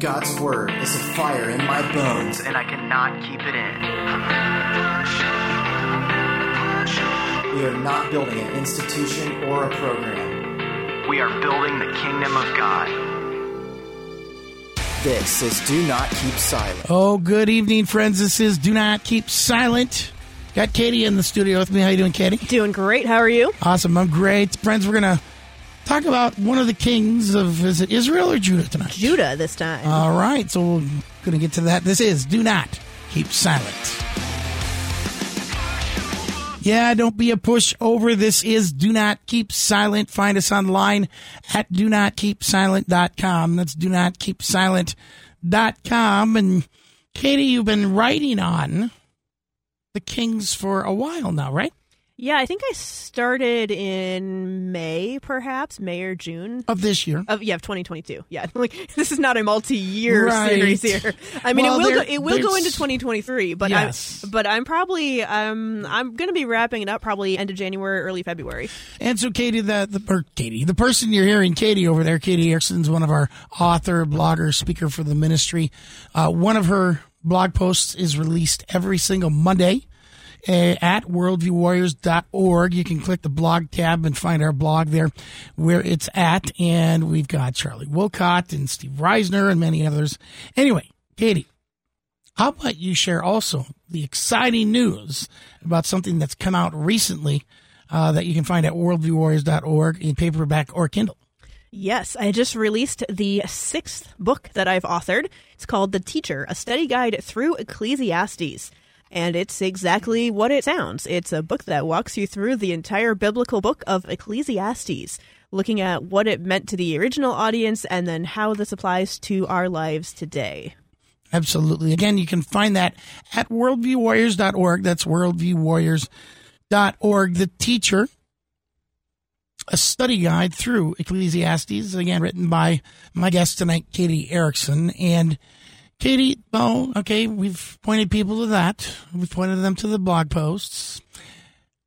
God's word is a fire in my bones, and I cannot keep it in. We are not building an institution or a program. We are building the kingdom of God. This is Do Not Keep Silent. Oh, good evening, friends. This is Do Not Keep Silent. Got Katie in the studio with me. How are you doing, Katie? Doing great. How are you? Awesome. I'm great. Friends, we're going to talk about one of the kings of, is it Israel or Judah tonight? Judah this time. All right. So we're going to get to that. This is Do Not Keep Silent. Yeah, don't be a pushover. This is Do Not Keep Silent. Find us online at do not keep silent.com. That's do not keep silent.com. And Katie, you've been writing on the Kings for a while now, right? Yeah, I think I started in May, perhaps May or June of this year. Of yeah, of 2022. Yeah, like this is not a multi-year right. series here. I mean, well, it will go, it will go into 2023, but yes. I'm but I'm probably um I'm going to be wrapping it up probably end of January, early February. And so, Katie, the the or Katie, the person you're hearing, Katie over there, Katie Erickson's one of our author, blogger, speaker for the ministry. Uh, one of her blog posts is released every single Monday at worldviewwarriors.org. You can click the blog tab and find our blog there where it's at. And we've got Charlie Wolcott and Steve Risner and many others. Anyway, Katie, how about you share also the exciting news about something that's come out recently uh, that you can find at worldviewwarriors.org in paperback or Kindle? Yes, I just released the sixth book that I've authored. It's called The Teacher, a study guide through Ecclesiastes. And it's exactly what it sounds. It's a book that walks you through the entire biblical book of Ecclesiastes, looking at what it meant to the original audience and then how this applies to our lives today. Absolutely. Again, you can find that at worldviewwarriors.org. That's worldviewwarriors.org. The teacher, a study guide through Ecclesiastes, again, written by my guest tonight, Katie Erickson. And Katie, oh, okay, we've pointed people to that. We've pointed them to the blog posts.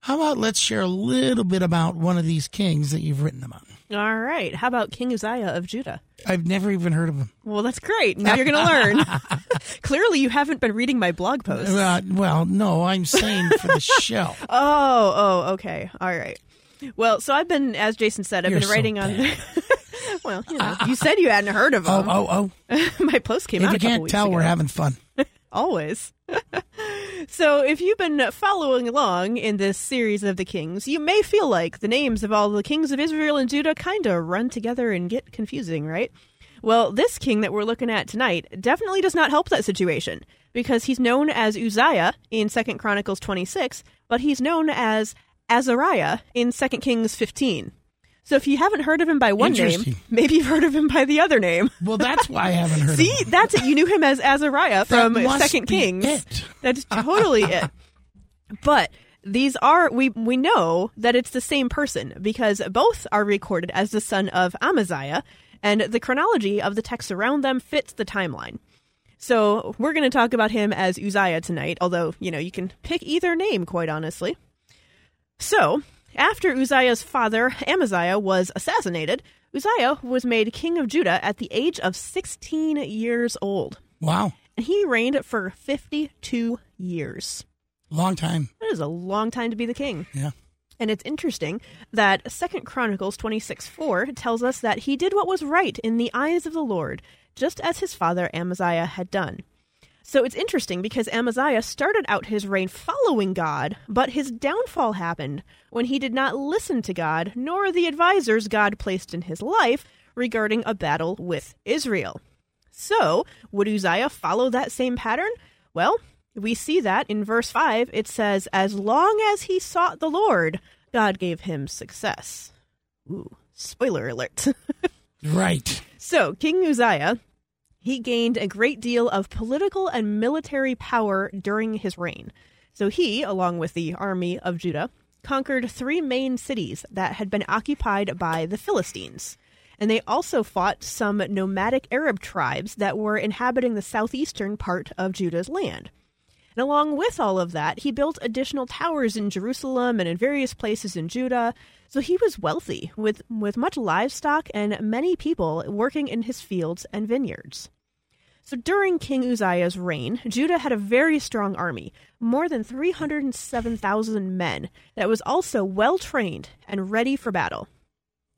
How about let's share a little bit about one of these kings that you've written about? All right. How about King Uzziah of Judah? I've never even heard of him. Well, that's great. Now you're going to learn. Clearly, you haven't been reading my blog posts. Uh, well, no, I'm saying for the show. oh, oh, okay. All right. Well, so I've been, as Jason said, I've You're been writing so on. Well, you know, ah. you said you hadn't heard of oh, them. Oh, oh, oh. My post came if out. you can't tell, ago. we're having fun. Always. so, if you've been following along in this series of the kings, you may feel like the names of all the kings of Israel and Judah kind of run together and get confusing, right? Well, this king that we're looking at tonight definitely does not help that situation because he's known as Uzziah in Second Chronicles 26, but he's known as Azariah in Second Kings 15. So if you haven't heard of him by one name, maybe you've heard of him by the other name. Well, that's why I haven't heard See, of him. that's it. You knew him as Azariah from Second Kings. it. That's totally it. But these are we we know that it's the same person because both are recorded as the son of Amaziah, and the chronology of the texts around them fits the timeline. So we're going to talk about him as Uzziah tonight, although, you know, you can pick either name, quite honestly. So, after Uzziah's father, Amaziah, was assassinated, Uzziah was made king of Judah at the age of 16 years old. Wow. And he reigned for 52 years. Long time. That is a long time to be the king. Yeah. And it's interesting that Second Chronicles 26 4 tells us that he did what was right in the eyes of the Lord, just as his father Amaziah had done. So it's interesting because Amaziah started out his reign following God, but his downfall happened when he did not listen to God nor the advisors God placed in his life regarding a battle with Israel. So, would Uzziah follow that same pattern? Well, we see that in verse 5. It says, As long as he sought the Lord, God gave him success. Ooh, spoiler alert. Right. So, King Uzziah, he gained a great deal of political and military power during his reign. So, he, along with the army of Judah, conquered three main cities that had been occupied by the Philistines. And they also fought some nomadic Arab tribes that were inhabiting the southeastern part of Judah's land. And along with all of that, he built additional towers in Jerusalem and in various places in Judah. So he was wealthy, with, with much livestock and many people working in his fields and vineyards. So during King Uzziah's reign, Judah had a very strong army, more than 307,000 men, that was also well trained and ready for battle.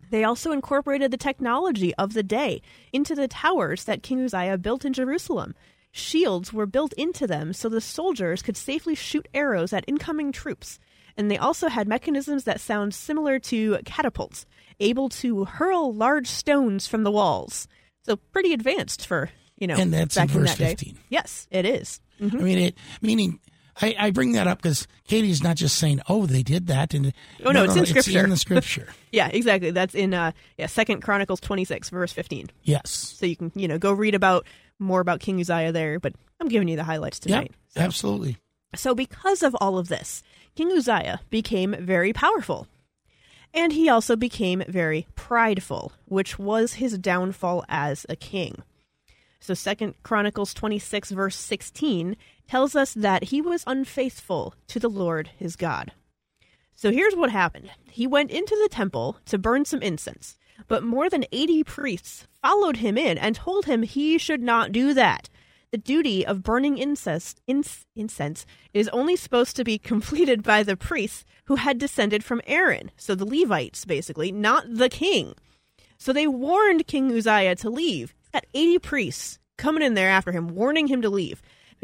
They also incorporated the technology of the day into the towers that King Uzziah built in Jerusalem. Shields were built into them so the soldiers could safely shoot arrows at incoming troops. And they also had mechanisms that sound similar to catapults, able to hurl large stones from the walls. So pretty advanced for, you know, And that's in back in verse that day. 15. Yes, it is. I mean, it meaning I, I bring that up because Katie's not just saying, "Oh, they did that," and Oh, no, it's in It's Scripture. in the scripture. Yeah, exactly. That's in uh yeah, Second Chronicles 26 verse 15. yes. So you can, you know, go read about more about King Uzziah there, but I'm giving you the highlights tonight. Yeah. tonight. Absolutely. So, because of all of this, King Uzziah became very powerful. And he also became very prideful, which was his downfall as a king. So, Second Chronicles 26, verse 16, tells us that he was unfaithful to the Lord his God. So, here's what happened he went into the temple to burn some incense, but more than 80 priests followed him in and told him he should not do that. The duty of burning incense, incense is only supposed to be completed by the priests who had descended from Aaron, so the Levites, basically, not the king. So they warned King Uzziah to leave. Got 80 priests coming in there after him, warning him to leave.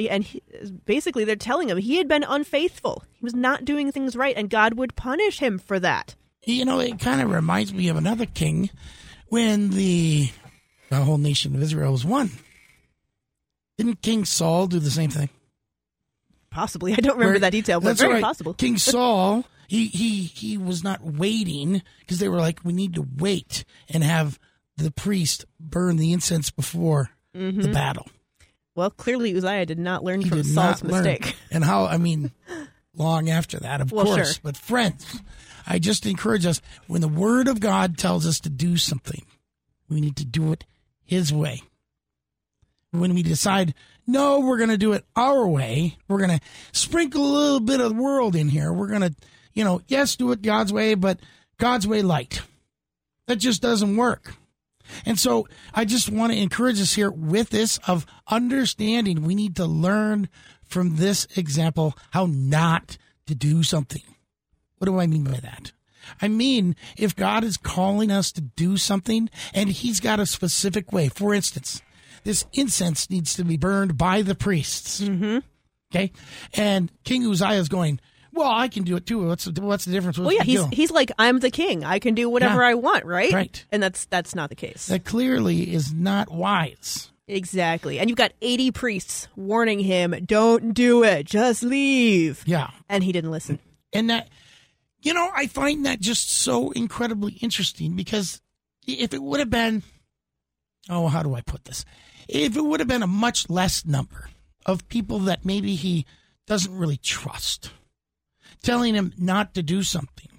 And he, basically, they're telling him he had been unfaithful. He was not doing things right, and God would punish him for that. You know, it kind of reminds me of another king when the the whole nation of Israel was one. Didn't King Saul do the same thing? Possibly. I don't remember Where- that detail, but That's very right. possible. King Saul, he he he was not waiting because they were like, we need to wait and have the priest burn the incense before Mm-hmm. the battle. Well, clearly Uzziah did not learn He from Saul's not learn. mistake. And how? I mean, long after that, of Well, course. sure. But friends, I just encourage us when the Word of God tells us to do something, we need to do it His way. When we decide, no, we're going to do it our way, we're going to sprinkle a little bit of the world in here. We're going to, you know, yes, do it God's way, but God's way light. That just doesn't work. And so I just want to encourage us here with this of understanding we need to learn from this example how not to do something. What do I mean by that? I mean, if God is calling us to do something and he's got a specific way, for instance, this incense needs to be burned by the priests. Mm-hmm. Okay. And King Uzziah is going, well, I can do it too. What's the, what's the difference? Well, yeah, he's deal?" he's like I'm the king. I can do whatever Yeah. I want, right? Right. And that's that's not the case. that clearly is not wise. exactly. And you've got 80 priests warning him, "Don't do it. Just leave." Yeah. And he didn't listen. And that, you know, I find that just so incredibly interesting because if it would have been, oh, how do I put this? If it would have been a much less number of people that maybe he doesn't really trust, telling him not to do something,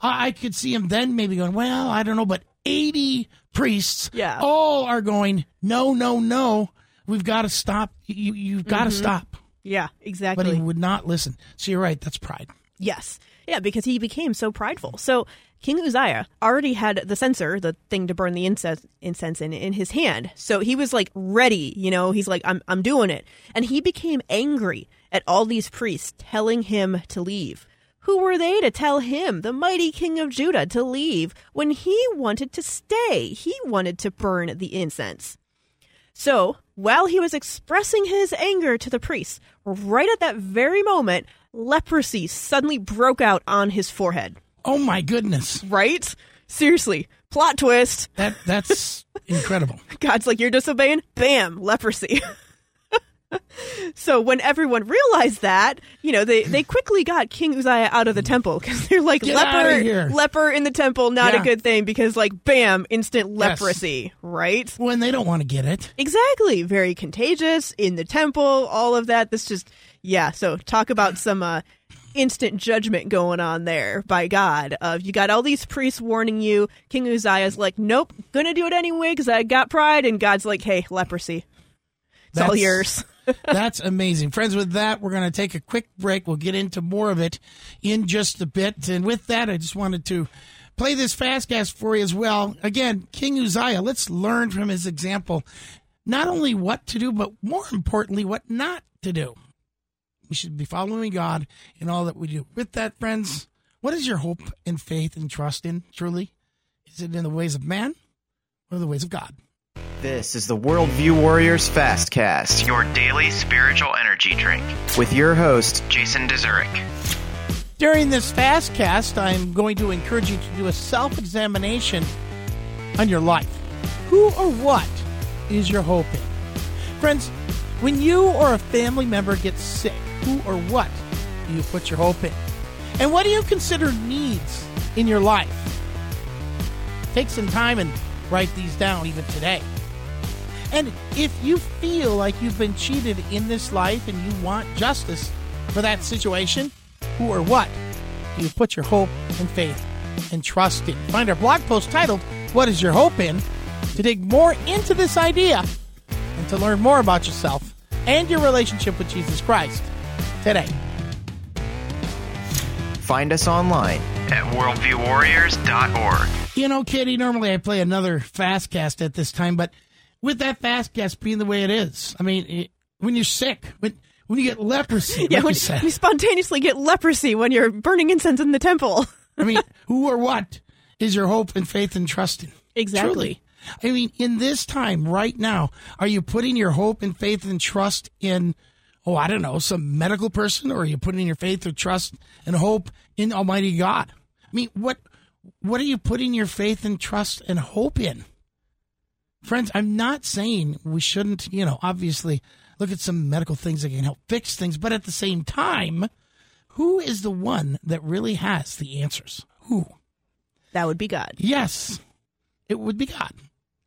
I, I could see him then maybe going, well, I don't know, but 80 priests Yeah. all are going, no, no, no, we've got to stop. You, you've got to mm-hmm. stop. Yeah, exactly. But he would not listen. So you're right. That's pride. Yes. Yeah, because he became so prideful. So King Uzziah already had the censer, the thing to burn the incense, incense in, in his hand. So he was like ready, you know, he's like, I'm, I'm doing it. And he became angry at all these priests telling him to leave. Who were they to tell him, the mighty king of Judah, to leave when he wanted to stay? He wanted to burn the incense. So, while he was expressing his anger to the priests, right at that very moment, leprosy suddenly broke out on his forehead. Oh my goodness. Right? Seriously. Plot twist. That that's incredible. God's like, you're disobeying? Bam, leprosy. so when everyone realized that, you know, they, they quickly got King Uzziah out of the temple because they're like, Get leper, leper in the temple, not a good thing because like, bam, instant Yes. leprosy, right? When they don't want to get it. Exactly. Very contagious in the temple, all of that. This just, yeah. So talk about some uh, instant judgment going on there by God. Of you got all these priests warning you. King Uzziah's like, nope, gonna do it anyway because I got pride. And God's like, hey, leprosy. It's all yours. That's amazing. Friends, with that, we're to take a quick break. We'll get into more of it in just a bit. And with that, I just wanted to play this fast cast for you as well. Again, King Uzziah, let's learn from his example. not only what to do, but more importantly, what not to do. We should be following God in all that we do. With that, friends, what is your hope and faith and trust in, truly? Is it in the ways of man or the ways of God? This is the Worldview Warriors Fastcast, your daily spiritual energy drink, with your host, Jason Dezurik. During this fast cast, I'm going to encourage you to do a self examination on your life. Who or what is your hope in? Friends, when you or a family member gets sick, who or what do you put your hope in? And what do you consider needs in your life? Take some time and write these down even today. And if you feel like you've been cheated in this life and you want justice for that situation, who or what do you put your hope and faith and trust in? Find our blog post titled, What is Your Hope in? to dig more into this idea and to learn more about yourself and your relationship with Jesus Christ today. Find us online at worldviewwarriors.org. You know, Kitty, normally I play another Fastcast at this time, but with that Fastcast being the way it is, I mean, it, when you're sick, when when you get leprosy, Yeah, like when you said, you spontaneously get leprosy when you're burning incense in the temple. I mean, who or what is your hope and faith and trust in? Exactly. Truly. I mean, in this time right now, are you putting your hope and faith and trust in, oh, I don't know, some medical person, or are you putting your faith or trust and hope in Almighty God? I mean, what what are you putting your faith and trust and hope in? Friends, I'm not saying we shouldn't, you know, obviously look at some medical things that can help fix things, but at the same time, who is the one that really has the answers? Who? That would be God. Yes, it would be God.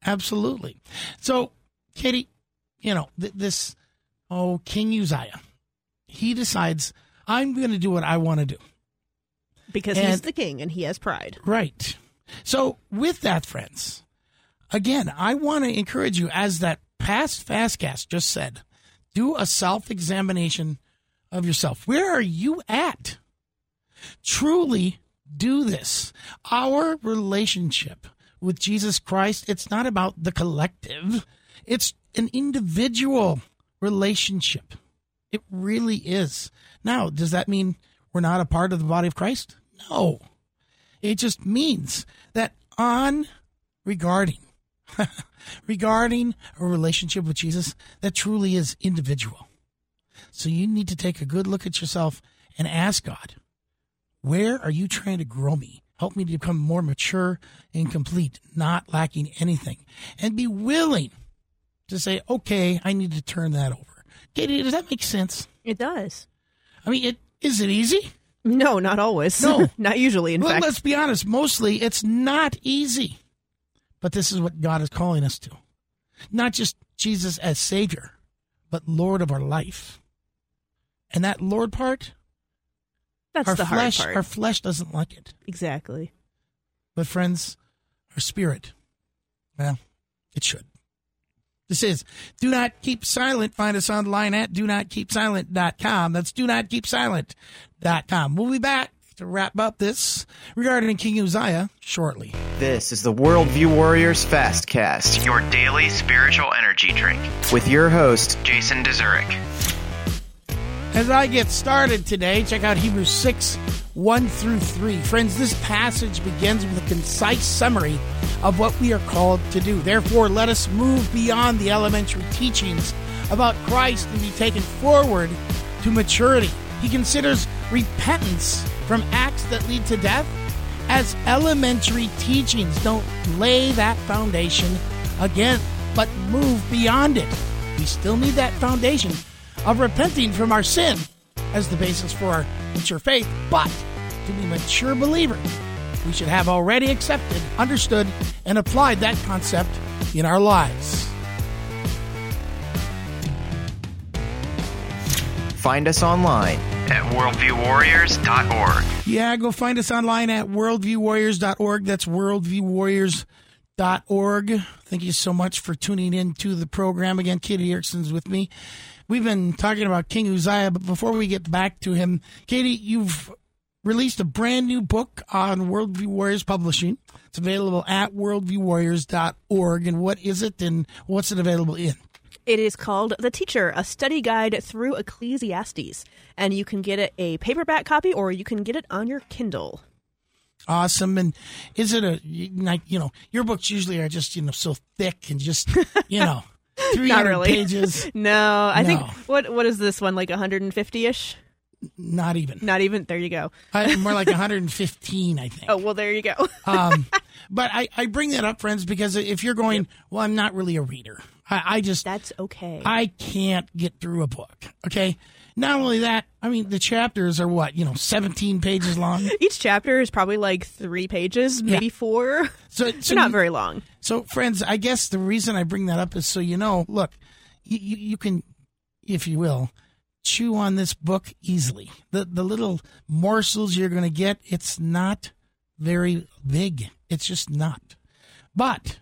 Absolutely. So, Katie, you know, th- this, oh, King Uzziah, he decides, I'm going to do what I want to do. Because And- he's the king and he has pride. Right. So, with that, friends, again, I want to encourage you, as that past Fastcast just said, do a self examination of yourself. Where are you at? Truly do this. Our relationship with Jesus Christ, it's not about the collective, it's an individual relationship. It really is. Now, does that mean we're not a part of the body of Christ? No. It just means that on regarding regarding a relationship with Jesus that truly is individual. So you need to take a good look at yourself and ask God, where are you trying to grow me? Help me to become more mature and complete, not lacking anything. And be willing to say, okay, I need to turn that over. Katie, does that make sense? It does. I mean, it is it easy? No, not always. No. not usually, in well, fact. let's be honest. Mostly, it's not easy. But this is what God is calling us to. Not just Jesus as Savior, but Lord of our life. And that Lord part, That's our the flesh, hard part. our flesh doesn't like it. exactly. But friends, our spirit, well, it should. This is Do Not Keep Silent. Find us online at do not keep silent.com. That's do not keep silent.com. We'll be back to wrap up this regarding King Uzziah shortly. This is the Worldview Warriors Fastcast, your daily spiritual energy drink, with your host, Jason Dezurik. As I get started today, check out Hebrews 6 1 through 3. Friends, this passage begins with a concise summary of what we are called to do. Therefore, let us move beyond the elementary teachings about Christ and be taken forward to maturity. He considers repentance from acts that lead to death as elementary teachings. Don't lay that foundation again, but move beyond it. We still need that foundation of repenting from our sin as the basis for our mature faith, but to be mature believers, we should have already accepted, understood, and applied that concept in our lives. Find us online at worldviewwarriors.org. Yeah, go find us online at worldviewwarriors.org. That's worldviewwarriors.org. Thank you so much for tuning in to the program. Again, Katie Erickson's with me. We've been talking about King Uzziah, but before we get back to him, Katie, you've released a brand new book on Worldview Warriors Publishing. It's available at worldviewwarriors.org. And what is it and what's it available in? It is called The Teacher, a study guide through Ecclesiastes. And you can get it a paperback copy or you can get it on your Kindle. Awesome. And is it a, like, you know, your books usually are just, you know, so thick and just, you know, 300 really. pages. No, I think what what is this one like 150ish? Not even. Not even. There you go. I, more like 115, I think. Oh well, there you go. Um, but I, I bring that up, friends, because if you're going, well, I'm not really a reader. I, I just, That's okay. I can't get through a book. Okay. Not only that, I mean, the chapters are what, you know, 17 pages long. Each chapter is probably like three pages, maybe four. So, so, not very long. so, friends, I guess the reason I bring that up is so you know, look, you, you, you can, if you will, chew on this book easily. The, the little morsels you're going to get, it's not very big. It's just not. But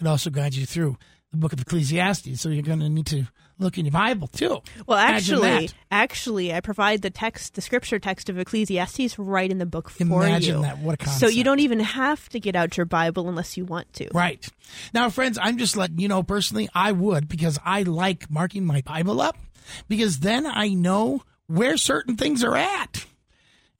it also guides you through the book of Ecclesiastes. So you're going to need to look in your Bible too. Well, actually, actually, I provide the text, the scripture text of Ecclesiastes right in the book for Imagine you. that. What a concept. So you don't even have to get out your Bible unless you want to. Right. Now, friends, I'm just letting you know personally, I would because I like marking my Bible up because then I know where certain things are at.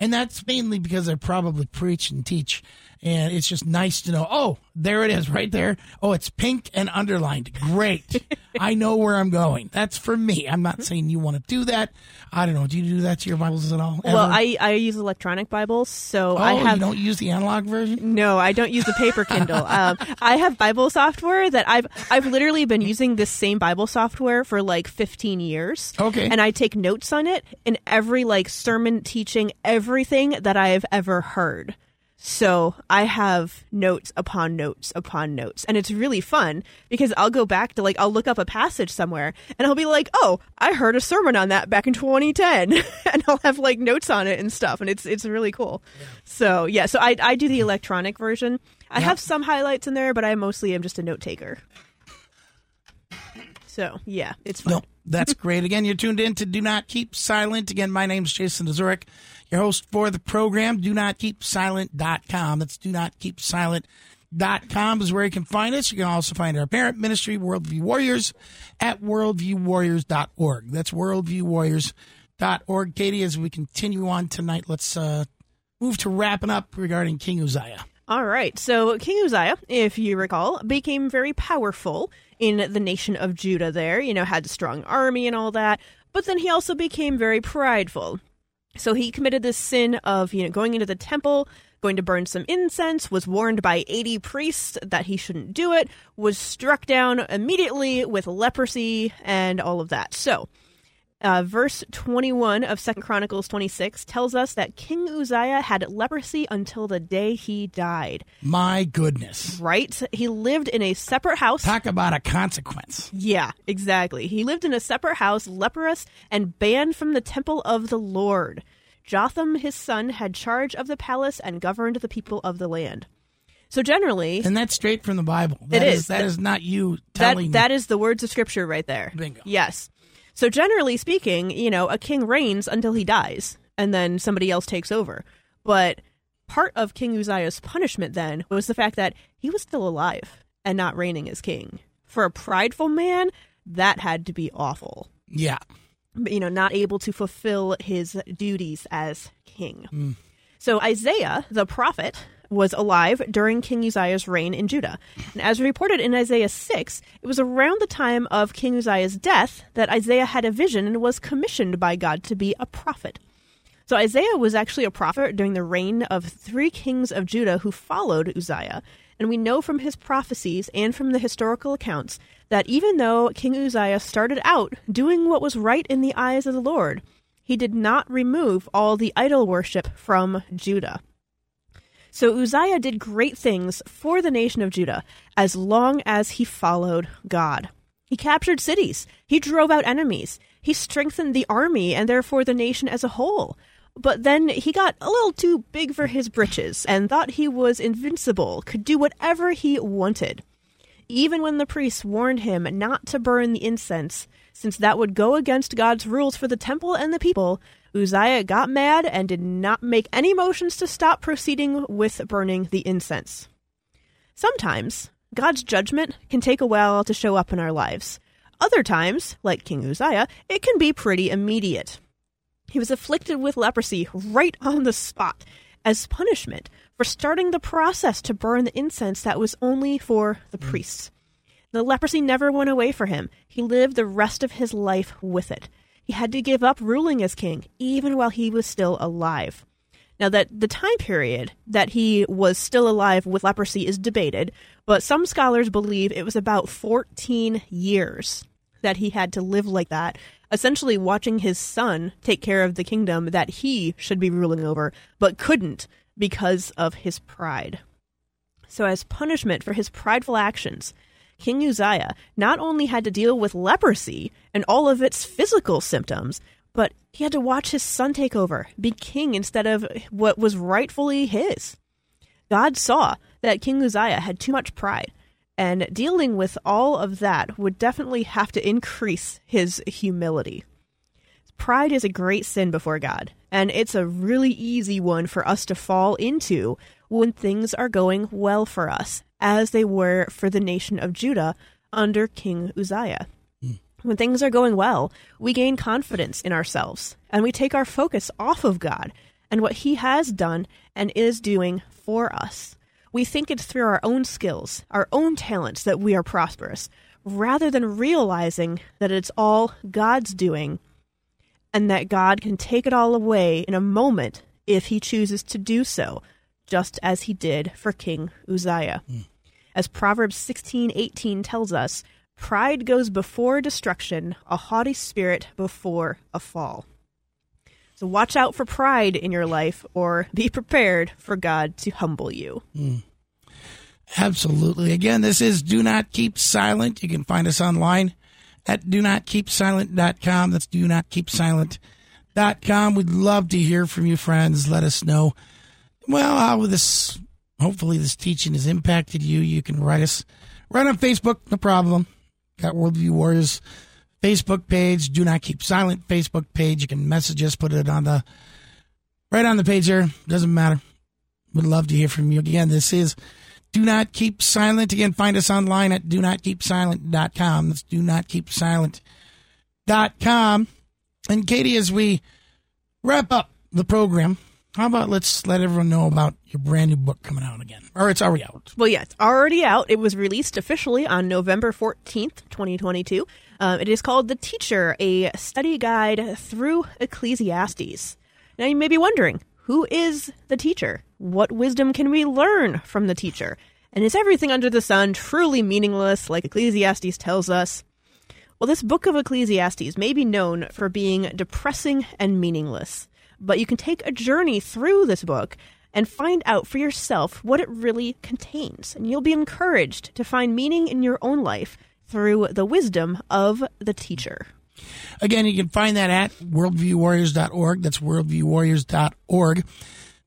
And that's mainly because I probably preach and teach. And it's just nice to know, oh, there it is right there. Oh, it's pink and underlined. Great. I know where I'm going. That's for me. I'm not saying you want to do that. I don't know. Do you do that to your Bibles at all? Well. I, I use electronic Bibles, so oh, I have you don't use the analog version? No, I don't use the paper Kindle. um, I have Bible software that I've I've literally been using this same Bible software for like 15 years. Okay. And I take notes on it in every like sermon, teaching, everything that I have ever heard. So I have notes upon notes upon notes, and it's really fun because I'll go back to like I'll look up a passage somewhere, and I'll be like, "Oh, I heard a sermon on that back in 2010," and I'll have like notes on it and stuff, and it's it's really cool. So yeah, so I I do the electronic version. I have some highlights in there, but I mostly am just a note taker. So yeah, it's fun. No, that's great. Again, you're tuned in to Do Not Keep Silent. Again, my name's Jason Zurich, your host for the program. Do Not Keep Silent.com. That's Do Not Keep Silent.com is where you can find us. You can also find our parent ministry, Worldview Warriors, at worldviewwarriors.org. That's worldviewwarriors.org. Katie, as we continue on tonight, let's uh, move to wrapping up regarding King Uzziah. All right. So King Uzziah, if you recall, became very powerful in the nation of Judah there, you know, had a strong army and all that. But then he also became very prideful. So he committed this sin of, you know, going into the temple, going to burn some incense, was warned by 80 priests that he shouldn't do it, was struck down immediately with leprosy and all of that. So, uh, verse 21 of Second Chronicles 26 tells us that King Uzziah had leprosy until the day he died. My goodness. Right? He lived in a separate house. Talk about a consequence. Yeah, exactly. He lived in a separate house, leprous, and banned from the temple of the Lord. Jotham, his son, had charge of the palace and governed the people of the land. So generally, And that's straight from the Bible. That is. That is not you that telling that is the words of scripture right there. Bingo. Yes. So generally speaking, you know, a king reigns until he dies, and then somebody else takes over. But part of King Uzziah's punishment then was the fact that he was still alive and not reigning as king. For a prideful man, that had to be awful. Yeah. You know, not able to fulfill his duties as king. Mm. So Isaiah, the prophet, was alive during King Uzziah's reign in Judah. And as reported in Isaiah 6, it was around the time of King Uzziah's death that Isaiah had a vision and was commissioned by God to be a prophet. So Isaiah was actually a prophet during the reign of three kings of Judah who followed Uzziah. And we know from his prophecies and from the historical accounts that even though King Uzziah started out doing what was right in the eyes of the Lord, he did not remove all the idol worship from Judah. So Uzziah did great things for the nation of Judah as long as he followed God. He captured cities, he drove out enemies, he strengthened the army and therefore the nation as a whole. But then he got a little too big for his britches and thought he was invincible, could do whatever he wanted. Even when the priests warned him not to burn the incense, since that would go against God's rules for the temple and the people, Uzziah got mad and did not make any motions to stop proceeding with burning the incense. Sometimes, God's judgment can take a while to show up in our lives. Other times, like King Uzziah, it can be pretty immediate. He was afflicted with leprosy right on the spot as punishment for starting the process to burn the incense that was only for the hmm. priests. The leprosy never went away for him. He lived the rest of his life with it. He had to give up ruling as king, even while he was still alive. Now, that the time period that he was still alive with leprosy is debated, but some scholars believe it was about 14 years that he had to live like that, essentially watching his son take care of the kingdom that he should be ruling over, but couldn't because of his pride. So, as punishment for his prideful actions, King Uzziah not only had to deal with leprosy and all of its physical symptoms, but he had to watch his son take over, be king instead of what was rightfully his. God saw that King Uzziah had too much pride, and dealing with all of that would definitely have to increase his humility. Pride is a great sin before God, and it's a really easy one for us to fall into when things are going well for us, as they were for the nation of Judah under King Uzziah. Hmm. When things are going well, we gain confidence in ourselves and we take our focus off of God and what He has done and is doing for us. We think it's through our own skills, our own talents that we are prosperous, rather than realizing that it's all God's doing and that God can take it all away in a moment if He chooses to do so, just as He did for King Uzziah. Hmm. As Proverbs 16:18 tells us, Pride goes before destruction, a haughty spirit before a fall. So watch out for pride in your life or be prepared for God to humble you. Hmm. Absolutely. Again, this is Do Not Keep Silent. You can find us online at do not keep silent.com. That's do not keep silent.com. We'd love to hear from you, friends. Let us know, well, how this, hopefully, this teaching has impacted you. You can write us right on Facebook, no problem. Got Worldview Warriors Facebook page. Do not keep silent Facebook page. You can message us, put it on the right on the page here. Doesn't matter. Would love to hear from you. Again, this is Do Not Keep Silent. Again, find us online at do not keep silent.com. That's do not keep silent.com. And Katie, as we wrap up the program, how about let's let everyone know about your brand new book coming out again? Or it's already out. Well, yeah, it's already out. It was released officially on November 14th, 2022. Uh, it is called The Teacher, a study guide through Ecclesiastes. Now, you may be wondering, who is the teacher? What wisdom can we learn from the teacher? And is everything under the sun truly meaningless, like Ecclesiastes tells us? Well, this book of Ecclesiastes may be known for being depressing and meaningless, but you can take a journey through this book and find out for yourself what it really contains. And you'll be encouraged to find meaning in your own life through the wisdom of the teacher. Again, you can find that at worldviewwarriors.org. That's worldviewwarriors.org.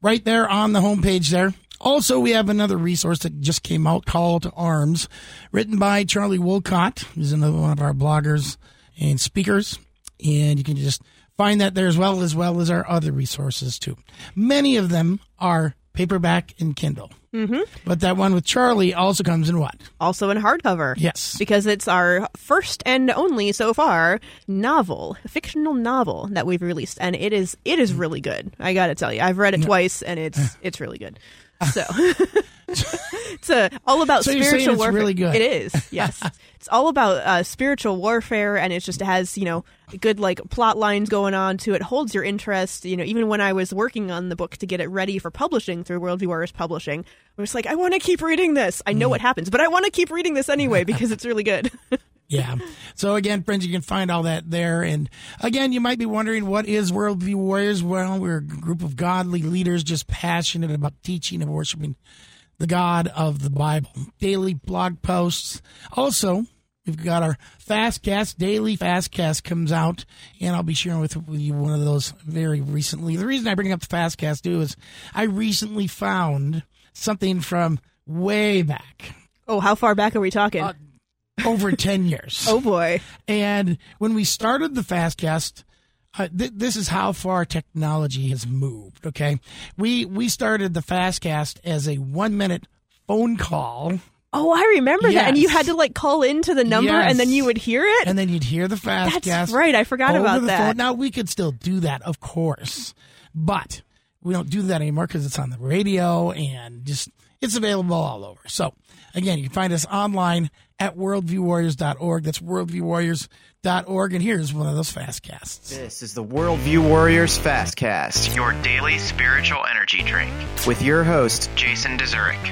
Right there on the homepage there. Also, we have another resource that just came out, Call to Arms, written by Charlie Wolcott, who's another one of our bloggers and speakers. And you can just find that there as well, as well as our other resources too. Many of them are paperback and Kindle. Mm-hmm. But that one with Charlie also comes in what? Also in hardcover. Yes. Because it's our first and only so far novel, fictional novel that we've released, and it is it is really good. I got to tell you, I've read it twice, and it's it's really good. So it's uh, all about So spiritual warfare. really good. It is, yes. it's all about uh, spiritual warfare, and it just has you know good like plot lines going on to it. Holds your interest. You know, even when I was working on the book to get it ready for publishing through Worldview Warriors Publishing, I was like, I want to keep reading this. I know Mm. what happens, but I want to keep reading this anyway because it's really good. Yeah. So again, friends, you can find all that there. And again, you might be wondering what is Worldview Warriors? Well, we're a group of godly leaders just passionate about teaching and worshiping the God of the Bible. Daily blog posts. Also, we've got our Fastcast, daily Fastcast comes out, and I'll be sharing with you one of those very recently. The reason I bring up the Fastcast too is I recently found something from way back, oh, how far back are we talking? Uh, over 10 years. oh boy. And when we started the Fastcast, uh, th- this is how far technology has moved. Okay, we we started the Fastcast as a one minute phone call Oh, I remember that. And you Yes. had to like call into the number and then you would hear it. and then you'd hear the fast That's right. I forgot about that. phone. Now we could still do that, of course, but we don't do that anymore because it's on the radio and just it's available all over. So again, you can find us online at worldviewwarriors.org. That's worldviewwarriors.org. And here's one of those fast casts. This is the Worldview Warriors Fast Cast, your daily spiritual energy drink, with your host, Jason Dezurik.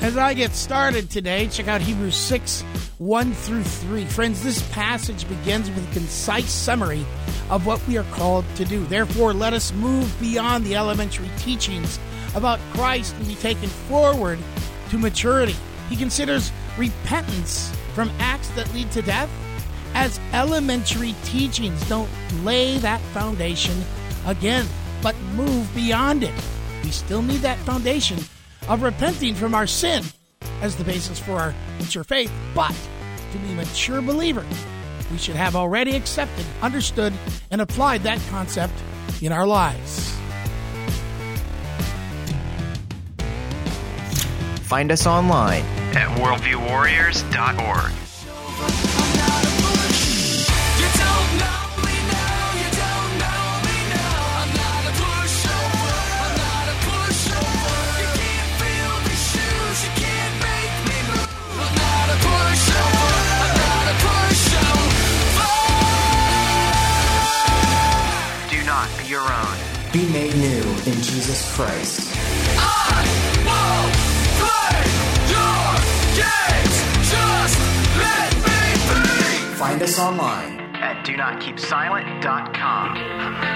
As I get started today, check out Hebrews 6 1 through 3. Friends, this passage begins with a concise summary of what we are called to do. Therefore, let us move beyond the elementary teachings about Christ and be taken forward to maturity. He considers repentance from acts that lead to death as elementary teachings. Don't lay that foundation again, but move beyond it. We still need that foundation of repenting from our sin as the basis for our mature faith, but to be mature believer, we should have already accepted, understood, and applied that concept in our lives. Find us online at worldviewwarriors.org. You don't know me now, you don't know me now. I'm not a pushover, I'm not a pushover. You can't feel the shoes, you can't make me move. I'm not a pushover, I'm not a pushover. Do not be your own. Be made new in Jesus Christ. Find us online At do not keep silent.com.